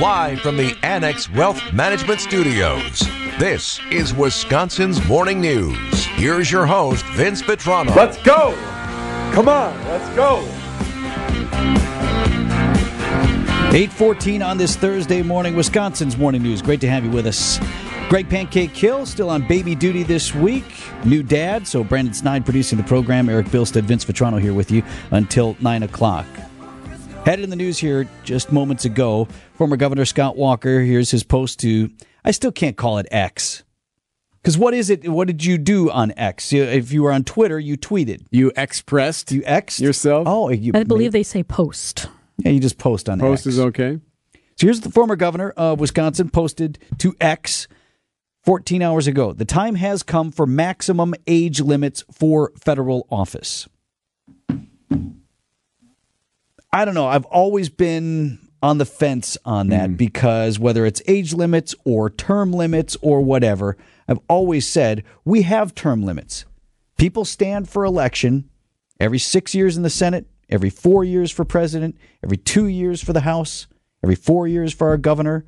Live from the Annex Wealth Management Studios. This is Wisconsin's Morning News. Here's your host, Vince Vitrano. Let's go! Come on, let's go! 814 on this Thursday morning, Wisconsin's Morning News. Great to have you with us. Greg Pancake Hill still on baby duty this week. New dad, so Brandon Snide producing the program. Eric Bilstead, Vince Vitrano here with you until 9 o'clock. Headed in the news here just moments ago, former Governor Scott Walker, here's his post to, I still can't call it X. Because what is it? What did you do on X? If you were on Twitter, you tweeted. You expressed You X yourself? Oh, you, I believe they say post. Yeah, you just post on X. Post X. is okay. So here's the former governor of Wisconsin posted to X 14 hours ago. The time has come for maximum age limits for federal office. I don't know. I've always been on the fence on that mm-hmm. because whether it's age limits or term limits or whatever, I've always said we have term limits. People stand for election every six years in the Senate, every four years for president, every two years for the House, every four years for our governor,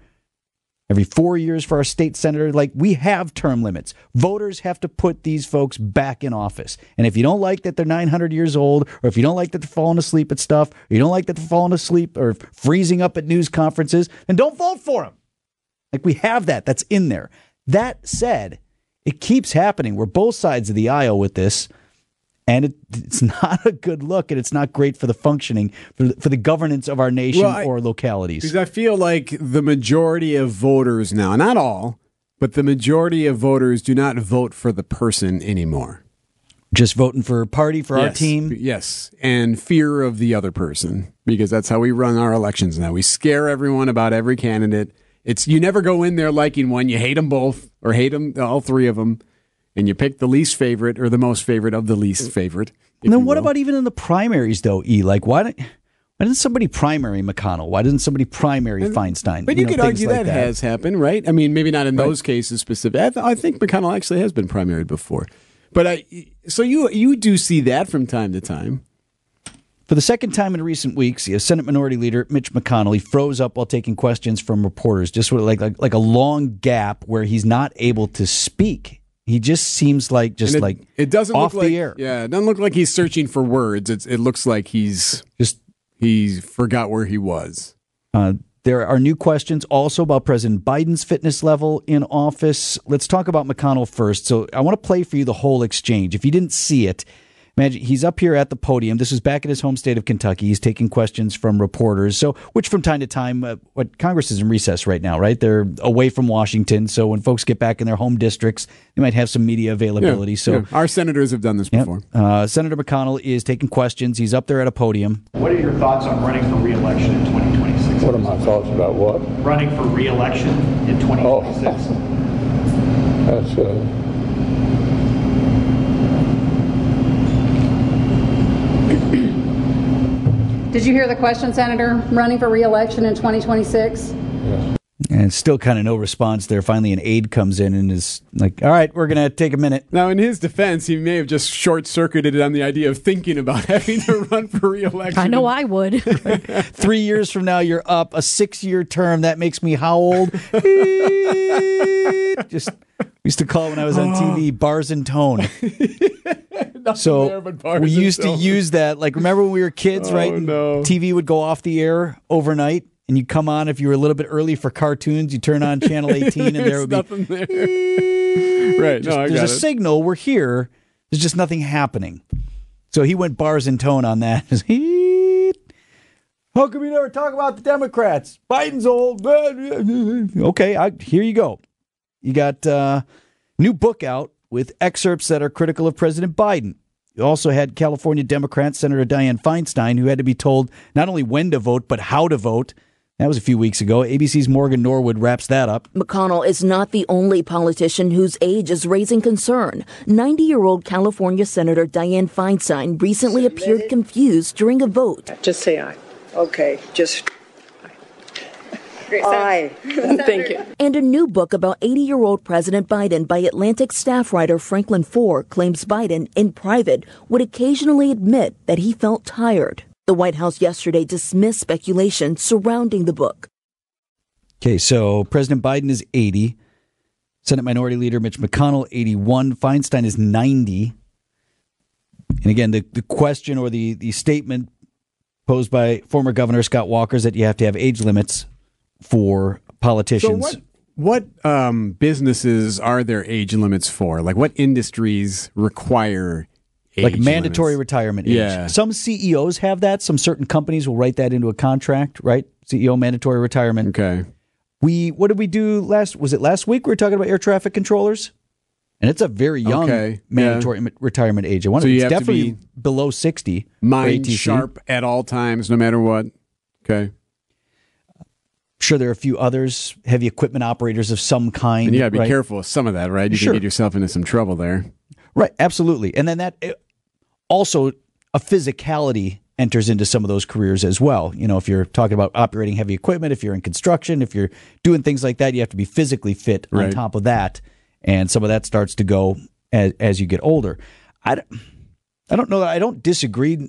every four years for our state senator. Like we have term limits. Voters have to put these folks back in office. And if you don't like that they're 900 years old, or if you don't like that they're falling asleep at stuff, or you don't like that they're falling asleep or freezing up at news conferences, then don't vote for them. Like we have that. That's in there. That said, it keeps happening. We're both sides of the aisle with this. And it, it's not a good look, and it's not great for the functioning, for the, for the governance of our nation Well, I- or localities. Because I feel like the majority of voters now, not all, but the majority of voters do not vote for the person anymore. Just voting for a party for our team. Yes. And fear of the other person because that's how we run our elections now. We scare everyone about every candidate. It's you never go in there liking one, you hate them both or hate them all three of them and you pick the least favorite or the most favorite of the least mm. favorite. And then what will. about even in the primaries, though? E like why don't why didn't somebody primary McConnell? Why didn't somebody primary Feinstein? But you, know, could argue like that, has happened, right? I mean, maybe not in those cases specific. I, th- I think McConnell actually has been primaried before. But I, so you you do see that from time to time. For the second time in recent weeks, the Senate Minority Leader Mitch McConnell he froze up while taking questions from reporters, just sort of like like, like a long gap where he's not able to speak. He just seems like just it, like it doesn't off look like the air. yeah, it doesn't look like he's searching for words. It's, it looks like he's Just he forgot where he was. Uh, there are new questions also about President Biden's fitness level in office. Let's talk about McConnell first. So I want to play for you the whole exchange. If you didn't see it, imagine he's up here at the podium. This is back in his home state of Kentucky. He's taking questions from reporters. So, which from time to time, uh, what Congress is in recess right now, right? They're away from Washington. So when folks get back in their home districts, they might have some media availability. so. Yeah, our senators have done this Yep. before. Uh, Senator McConnell is taking questions. He's up there at a podium. What are your thoughts on running for reelection in 2026? What are my thoughts about what? Running for reelection in 2026? That's, uh, Did you hear the question, Senator? Running for reelection in 2026? And still kind of no response there. Finally, an aide comes in and is like, all right, we're going to take a minute. Now, in his defense, he may have just short circuited it on the idea of thinking about having to run for reelection. I know I would. Three years from now, you're up. A six year term. That makes me how old? Just we used to call it when I was on oh. TV bars and tone. so there we used to use that. Like, remember when we were kids, right? And no. TV would go off the air overnight. And you'd come on if you were a little bit early for cartoons. You turn on channel 18, and there would be nothing there. right. just- no, there's a it. signal. We're here. There's just nothing happening. So he went bars and tone on that. How come you never talk about the Democrats? Biden's old. Okay, I, here you go. You got uh, new book out with excerpts that are critical of President Biden. You also had California Democrat Senator Dianne Feinstein, who had to be told not only when to vote but how to vote. That was a few weeks ago. ABC's Morgan Norwood wraps that up. McConnell is not the only politician whose age is raising concern. 90 year old California Senator Dianne Feinstein recently appeared confused during a vote. Just say aye. Okay, just. Aye. Thank you. And a new book about 80 year old President Biden by Atlantic staff writer Franklin Foer claims Biden, in private, would occasionally admit that he felt tired. The White House yesterday dismissed speculation surrounding the book. Okay, so President Biden is 80. Senate Minority Leader Mitch McConnell, 81. Feinstein is 90. And again, the, the question or the, the statement posed by former Governor Scott Walker is that you have to have age limits for So politicians. what what um, businesses are there age limits for? Like what industries require age like mandatory limits? retirement age. Yeah. Some CEOs have that. Some certain companies will write that into a contract, right? CEO mandatory retirement. Okay. We what did we do last? Was it last week? We were talking about air traffic controllers, and it's a very young Okay, mandatory m- retirement age. I want So it's definitely be below sixty. Mind sharp at all times, no matter what. Okay. Sure, there are a few others, heavy equipment operators of some kind. And you got to be right? careful with some of that, right? You Sure. can get yourself into some trouble there. Right, absolutely. And then that uh, also a physicality enters into some of those careers as well. You know, if you're talking about operating heavy equipment, if you're in construction, if you're doing things like that, you have to be physically fit on top of that. And some of that starts to go as, as you get older. I, I don't know that I don't disagree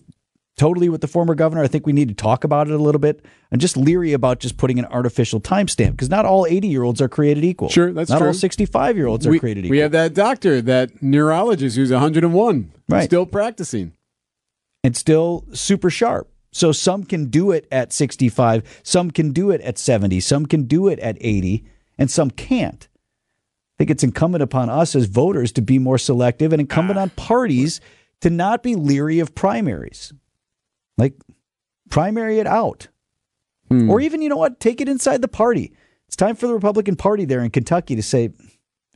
totally with the former governor. I think we need to talk about it a little bit. I'm just leery about just putting an artificial timestamp because not all 80 year olds are created equal. Sure, that's not true. all 65 year olds are we, created equal. we have that doctor, that neurologist who's 101, Right. still practicing. and still super sharp. So some can do it at 65, some can do it at 70, some can do it at 80, and some can't. I think it's incumbent upon us as voters to be more selective and incumbent ah. on parties to not be leery of primaries. Like primary it out. Hmm. Or even, you know what, take it inside the party. It's time for the Republican Party there in Kentucky to say,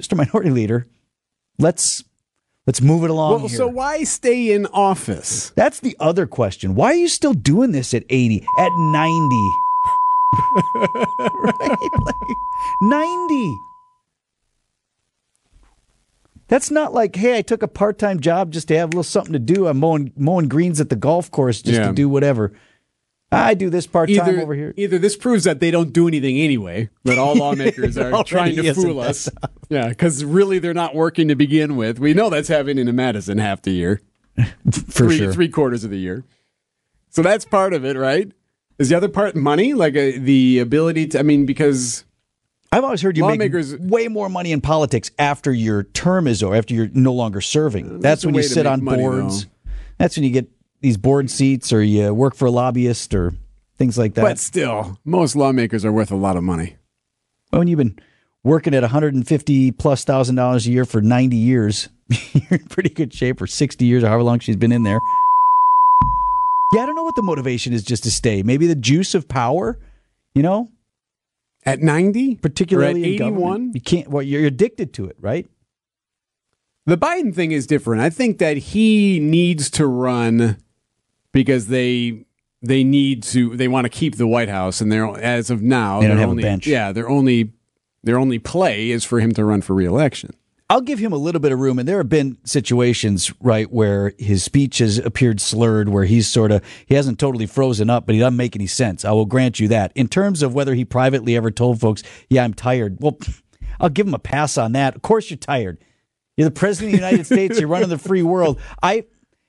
Mr. Minority Leader, let's let's move it along. Well, so why stay in office? That's the other question. Why are you still doing this at 80, at 90? right? Like, 90. That's not like, hey, I took a part time job just to have a little something to do. I'm mowing, mowing greens at the golf course just Yeah. to do whatever. I do this part time over here. either this proves that they don't do anything anyway, that all lawmakers are trying to fool us. Yeah, because really they're not working to begin with. We know that's happening in Madison half the year, For three, sure. three quarters of the year. So that's part of it, right? Is the other part money? Like uh, the ability to, I mean, because I've always heard you Lawmakers- make way more money in politics after your term is over, after you're no longer serving. That's, a when you sit on money, boards. though. That's when you get these board seats or you work for a lobbyist or things like that. but still, most lawmakers are worth a lot of money. Well, when you've been working at 150 plus thousand dollars a year for 90 years, you're in pretty good shape, for 60 years, or however long she's been in there. Yeah, I don't know what the motivation is just to stay. Maybe the juice of power, you know, At 90? particularly at 81? You can't. Well, you're addicted to it, right? The Biden thing is different. I think that he needs to run because they they need to they want to keep the White House and they're as of now They don't have a bench. Yeah, their only their only play is for him to run for reelection. I'll give him a little bit of room. And there have been situations, right, where his speech has appeared slurred, where he's sort of, he hasn't totally frozen up, but he doesn't make any sense. I will grant you that. In terms of whether he privately ever told folks, yeah, I'm tired. Well, I'll give him a pass on that. Of course you're tired. You're the president of the United States. You're running the free world. I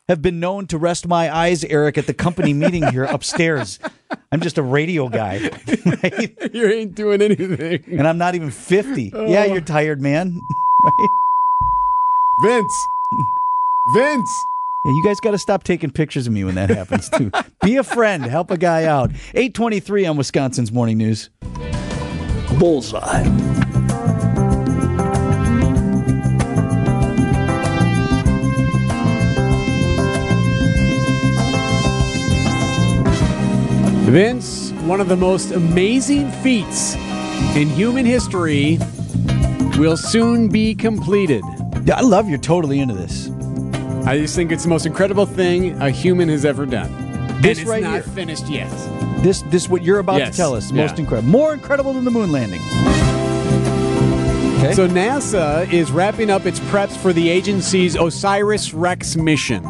have been known to rest my eyes, Eric, at the company meeting here upstairs. I'm just a radio guy, right? you ain't doing anything. And I'm not even 50. Yeah, you're tired, man. Right? Vince. Vince. Yeah, you guys got to stop taking pictures of me when that happens too. Be a friend, help a guy out. 823 on Wisconsin's Morning News. Bullseye. Vince, one of the most amazing feats in human history will soon be completed. I love you're totally into this. I just think it's the most incredible thing a human has ever done. This and it's right not here. finished yet. This this what you're about Yes, to tell us. yeah. Most incredible. More incredible than the moon landing. Okay. So NASA is wrapping up its preps for the agency's OSIRIS REx mission.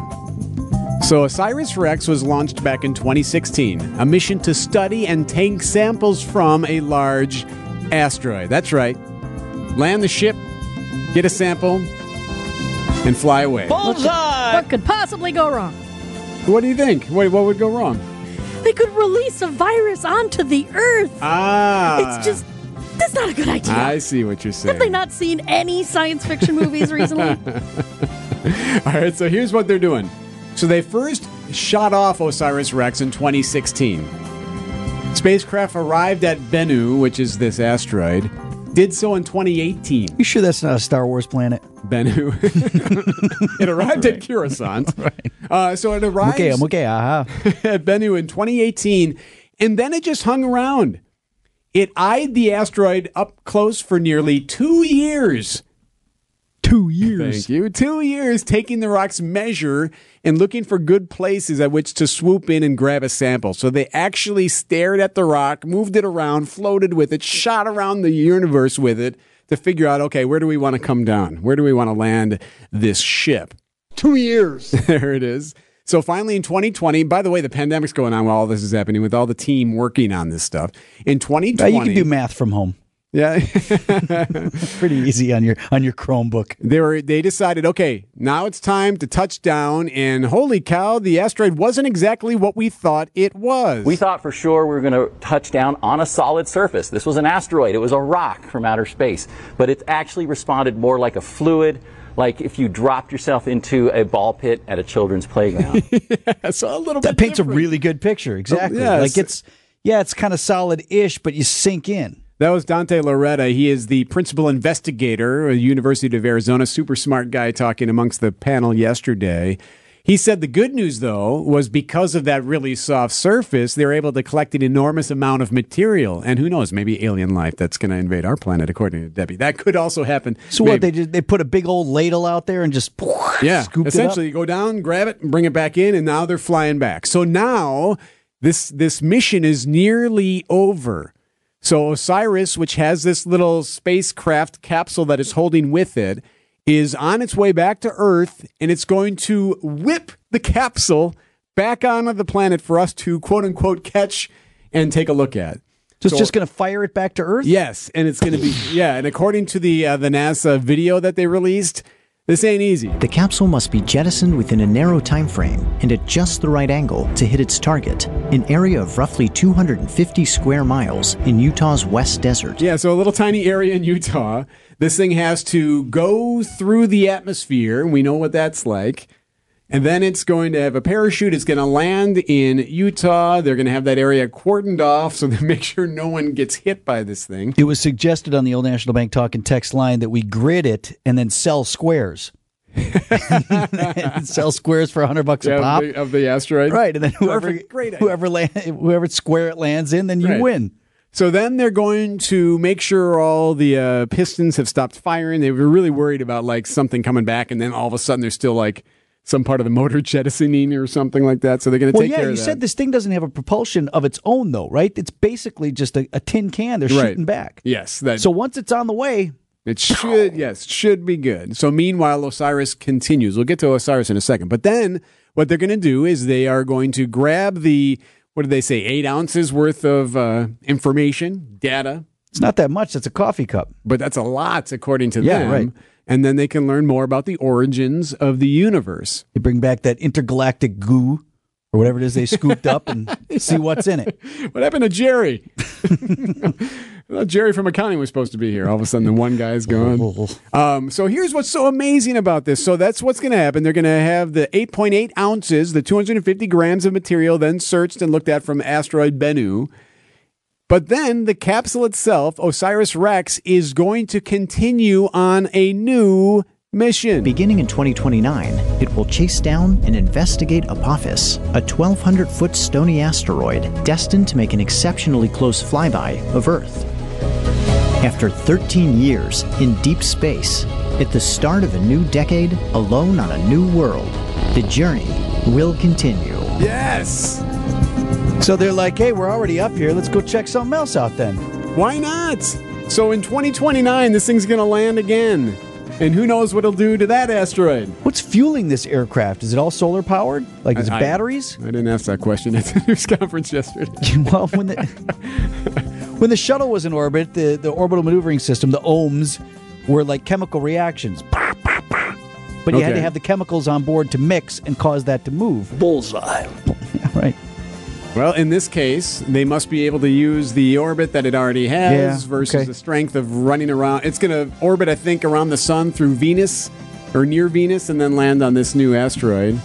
So OSIRIS REx was launched back in 2016, a mission to study and take samples from a large asteroid. That's right. Land the ship, get a sample, and fly away. What could possibly go wrong? What do you think? What, what would go wrong? They could release a virus onto the Earth. Ah. It's just That's not a good idea. I see what you're saying. Have they not seen any science fiction movies recently? All right, so here's what they're doing. So they first shot off Osiris Rex in 2016. Spacecraft arrived at Bennu, which is this asteroid, did so in 2018. You sure that's not a Star Wars planet? Bennu. it arrived at Coruscant. right. Uh, so it arrived Okay, I'm okay. Aha. at Bennu in 2018, and then it just hung around. It eyed the asteroid up close for nearly two years. Two years. Thank you. Two years taking the rock's measure and looking for good places at which to swoop in and grab a sample. So they actually stared at the rock, moved it around, floated with it, shot around the universe with it to figure out, okay, where do we want to come down? Where do we want to land this ship? Two years. there it is. So finally in 2020, by the way, the pandemic's going on while all this is happening with all the team working on this stuff. In 2020, Uh, you can do math from home. Yeah. Pretty easy on your on your Chromebook. they were they decided okay now it's time to touch down and holy cow the asteroid wasn't exactly what we thought it was We thought for sure we were going to touch down on a solid surface. This was an asteroid. It was a rock from outer space. But it actually responded more like a fluid, like if you dropped yourself into a ball pit at a children's playground. so a little That bit paints a really good picture. Oh, exactly. yes. Like it's yeah, it's kind of solid-ish, but you sink in. That was dante lauretta he is the principal investigator at the university of arizona super smart guy talking amongst the panel yesterday he said the good news though was because of that really soft surface they're able to collect an enormous amount of material and who knows maybe alien life that's going to invade our planet according to debbie that could also happen So Maybe. what they did? They put a big old ladle out there and just Yeah, essentially, you go down, grab it, and bring it back in, and now they're flying back. So now this this mission is nearly over. So Osiris, which has this little spacecraft capsule that it's holding with it, is on its way back to Earth, and it's going to whip the capsule back onto the planet for us to quote unquote catch and take a look at. up. So it's just going to fire it back to Earth. Yes, and it's going to be yeah. And according to the uh, the NASA video that they released, this ain't easy. The capsule must be jettisoned within a narrow time frame and at just the right angle to hit its target, an area of roughly 250 square miles in Utah's West Desert. Yeah, so a little tiny area in Utah. This thing has to go through the atmosphere. and We know what that's like. And then it's going to have a parachute. It's going to land in Utah. They're going to have that area cordoned off so they make sure no one gets hit by this thing. It was suggested on the old National Bank talk and text line that we grid it and then sell squares. sell squares for hundred bucks a pop. of, the, of the asteroid. Right, and then whoever whoever land, whoever square it lands in, then you Right. win. So then they're going to make sure all the uh, pistons have stopped firing. They were really worried about like something coming back, and then all of a sudden they're still like some part of the motor jettisoning or something like that. So they're going to Well, take yeah, care of that. Yeah, you said this thing doesn't have a propulsion of its own, though, right? It's basically just a, a tin can they're Right. shooting back. Yes, that So once it's on the way, It should, yes, should be good. So meanwhile, Osiris continues. We'll get to Osiris in a second. But then what they're going to do is they are going to grab the, what did they say, eight ounces worth of uh, information, data, it's not that much. That's a coffee cup. but that's a lot according to Yeah, them. right. And then they can learn more about the origins of the universe. They bring back that intergalactic goo or whatever it is they scooped up and see what's in it. What happened to Jerry? Well, Jerry from accounting was supposed to be here. All of a sudden, the one guy's gone. Um, so here's what's so amazing about this. So that's what's going to happen. They're going to have the 8.8 ounces, the 250 grams of material, then searched and looked at from asteroid Bennu. But then the capsule itself, Osiris Rex, is going to continue on a new mission. Beginning in 2029, it will chase down and investigate Apophis, a 1,200 foot stony asteroid destined to make an exceptionally close flyby of Earth. After 13 years in deep space, at the start of a new decade, alone on a new world, the journey will continue. Yes. So they're like, hey, we're already up here. Let's go check something else out then. Why not? So in 2029, this thing's going to land again. And who knows what it'll do to that asteroid? What's fueling this aircraft? Is it all solar powered? Like, is it batteries? I didn't ask that question at the news conference yesterday. well, when the when the shuttle was in orbit, the, the orbital maneuvering system, the ohms, were like chemical reactions. But you had to have the chemicals on board to mix and cause that to move. Bullseye. Right. Well, in this case, they must be able to use the orbit that it already has Yeah, versus okay. the strength of running around. It's going to orbit, I think, around the sun through Venus or near Venus and then land on this new asteroid.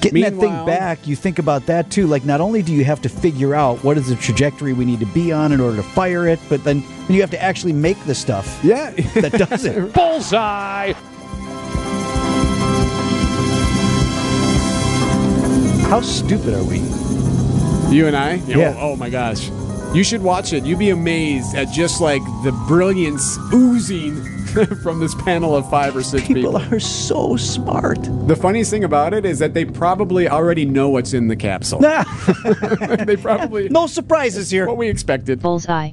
Getting that thing back, you think about that too. Like, not only do you have to figure out what is the trajectory we need to be on in order to fire it, but then then you have to actually make the stuff Yeah. that does it. Bullseye. How stupid are we? You and I? Yeah. Oh, oh my gosh. You should watch it. You'd be amazed at just like the brilliance oozing from this panel of five or six people. People are so smart. The funniest thing about it is that they probably already know what's in the capsule. they probably no surprises here. What we expected. Bullseye.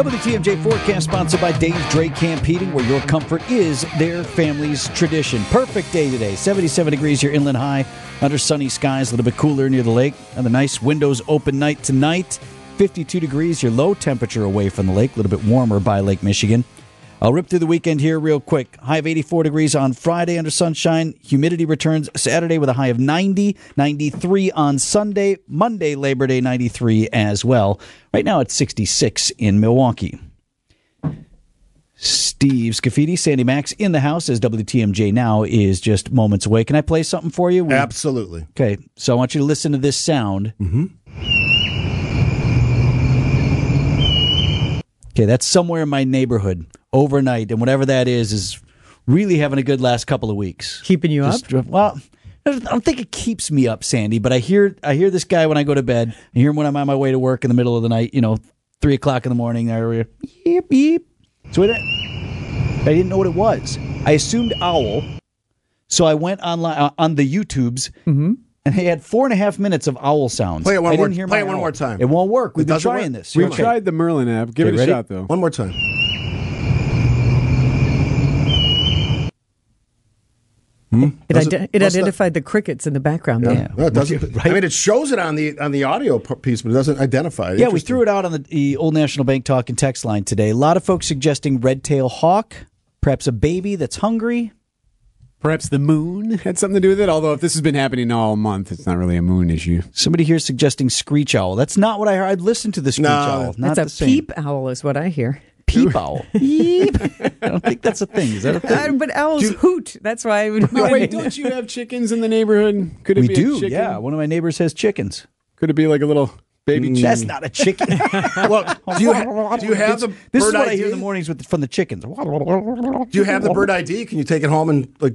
WTMJ forecast sponsored by Dave Drake Camp Heating, where your comfort is their family's tradition. Perfect day today. 77 degrees here inland high, under sunny skies, a little bit cooler near the lake. And the nice windows open night tonight. 52 degrees, your low temperature away from the lake, a little bit warmer by Lake Michigan. I'll rip through the weekend here real quick. High of 84 degrees on Friday under sunshine. Humidity returns Saturday with a high of 90, 93 on Sunday. Monday, Labor Day, 93 as well. Right now it's 66 in Milwaukee. Steve Scaffidi, Sandy Maxx in the house as WTMJ now is just moments away. Can I play something for you? We- Absolutely. Okay, so I want you to listen to this sound. Mm-hmm. Okay, that's somewhere in my neighborhood overnight, and whatever that is is really having a good last couple of weeks. Keeping you Just, Well, I don't think it keeps me up, Sandy, but I hear I hear this guy when I go to bed. I hear him when I'm on my way to work in the middle of the night. You know, three o'clock in the morning. There, yep, yep. So it, I didn't know what it was. I assumed owl, so I went online uh, on the YouTubes. Mm-hmm. And they had four and a half minutes of owl sounds. Play it one I more- didn't hear play my it one owl. more time. It won't work. We've It been trying work? this. We Okay. tried the Merlin app. Give Okay, it a ready? shot, though. One more time. Hmm? It, Does it- ide- it what's that? identified the crickets in the background. Though. No, it doesn't. I mean, it shows it on the on the audio piece, but it doesn't identify. it. Yeah, we threw it out on the, the Old National Bank talk and text line today. A lot of folks suggesting red tail hawk, perhaps a baby that's hungry. Perhaps the moon had something to do with it. Although if this has been happening all month, it's not really a moon issue. Somebody here suggesting screech owl. That's not what I heard. I'd listen to the screech owl. Not That's the a same. peep owl, is what I hear. Peep owl. Peep. I don't think that's a thing. Is that a thing? Uh, but owls hoot. That's why I would. No, wait, don't you have chickens in the neighborhood? Could it we be do. a chicken? Yeah, one of my neighbors has chickens. Could it be like a little baby chicken? That's not a chicken. Look, do you, ha- do you have the this is bird what I ID? hear in the mornings with from the chickens. Do you have the bird ID? Can you take it home and like?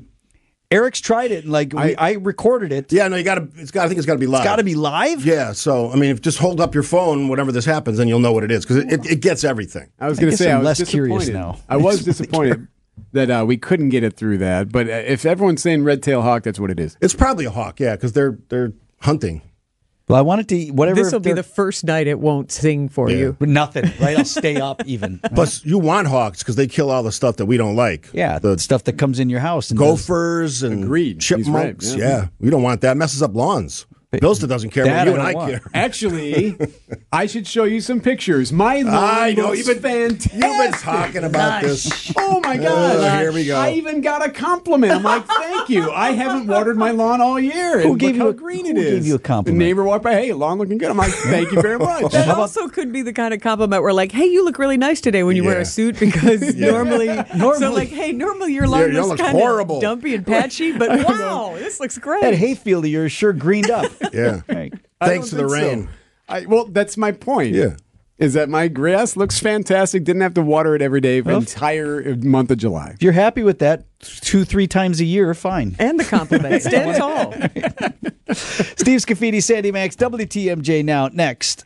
Eric's tried it and like we, I, recorded it. Yeah, no, you got to. It's got. I think it's got to be live. It's got to be live. Yeah. So I mean, if just hold up your phone whenever this happens, then you'll know what it is because it, it, it gets everything. I was going to say I'm I was less curious now. I was disappointed that uh, we couldn't get it through that. But uh, if everyone's saying red tail hawk, that's what it is. It's probably a hawk. Yeah, because they're they're hunting. Well, I wanted to whatever. This will be the first night it won't sing for Yeah. you. nothing. Right, I'll stay up even. Plus, you want hawks because they kill all the stuff that we don't like. Yeah, the stuff that comes in your house and does- gophers and Agreed. He's right, chipmunks. yeah. yeah. we don't want that. Messes up lawns. Bilsta doesn't care, That but you I and I want. care. Actually, I should show you some pictures. My lawn I know, looks you've been- fantastic. You've been talking about this. Oh my god! Oh, here we go. I even got a compliment. I'm like, thank you. I haven't watered my lawn all year. Who and gave look you how a- green who it is? gave you a compliment? The neighbor walked by. Hey, lawn looking good. I'm like, thank you very much. That also could be the kind of compliment where, like, "Hey, you look really nice today when you wear a suit," because Yeah. normally, so Normally- like, "Hey, normally your lawn Your lawn looks looks kind horrible." of dumpy and patchy, but wow, this looks great." that hayfield of yours sure greened up. Yeah. Right. Thanks to the think so. rain. I, well, that's my point. Yeah. Is that my grass looks fantastic? Didn't have to water it every day for the entire uh, month of July. If you're happy with that, two three times a year, fine. and the compliment, stand tall. Steve Scaffidi, Sandy Maxx, WTMJ now. Next.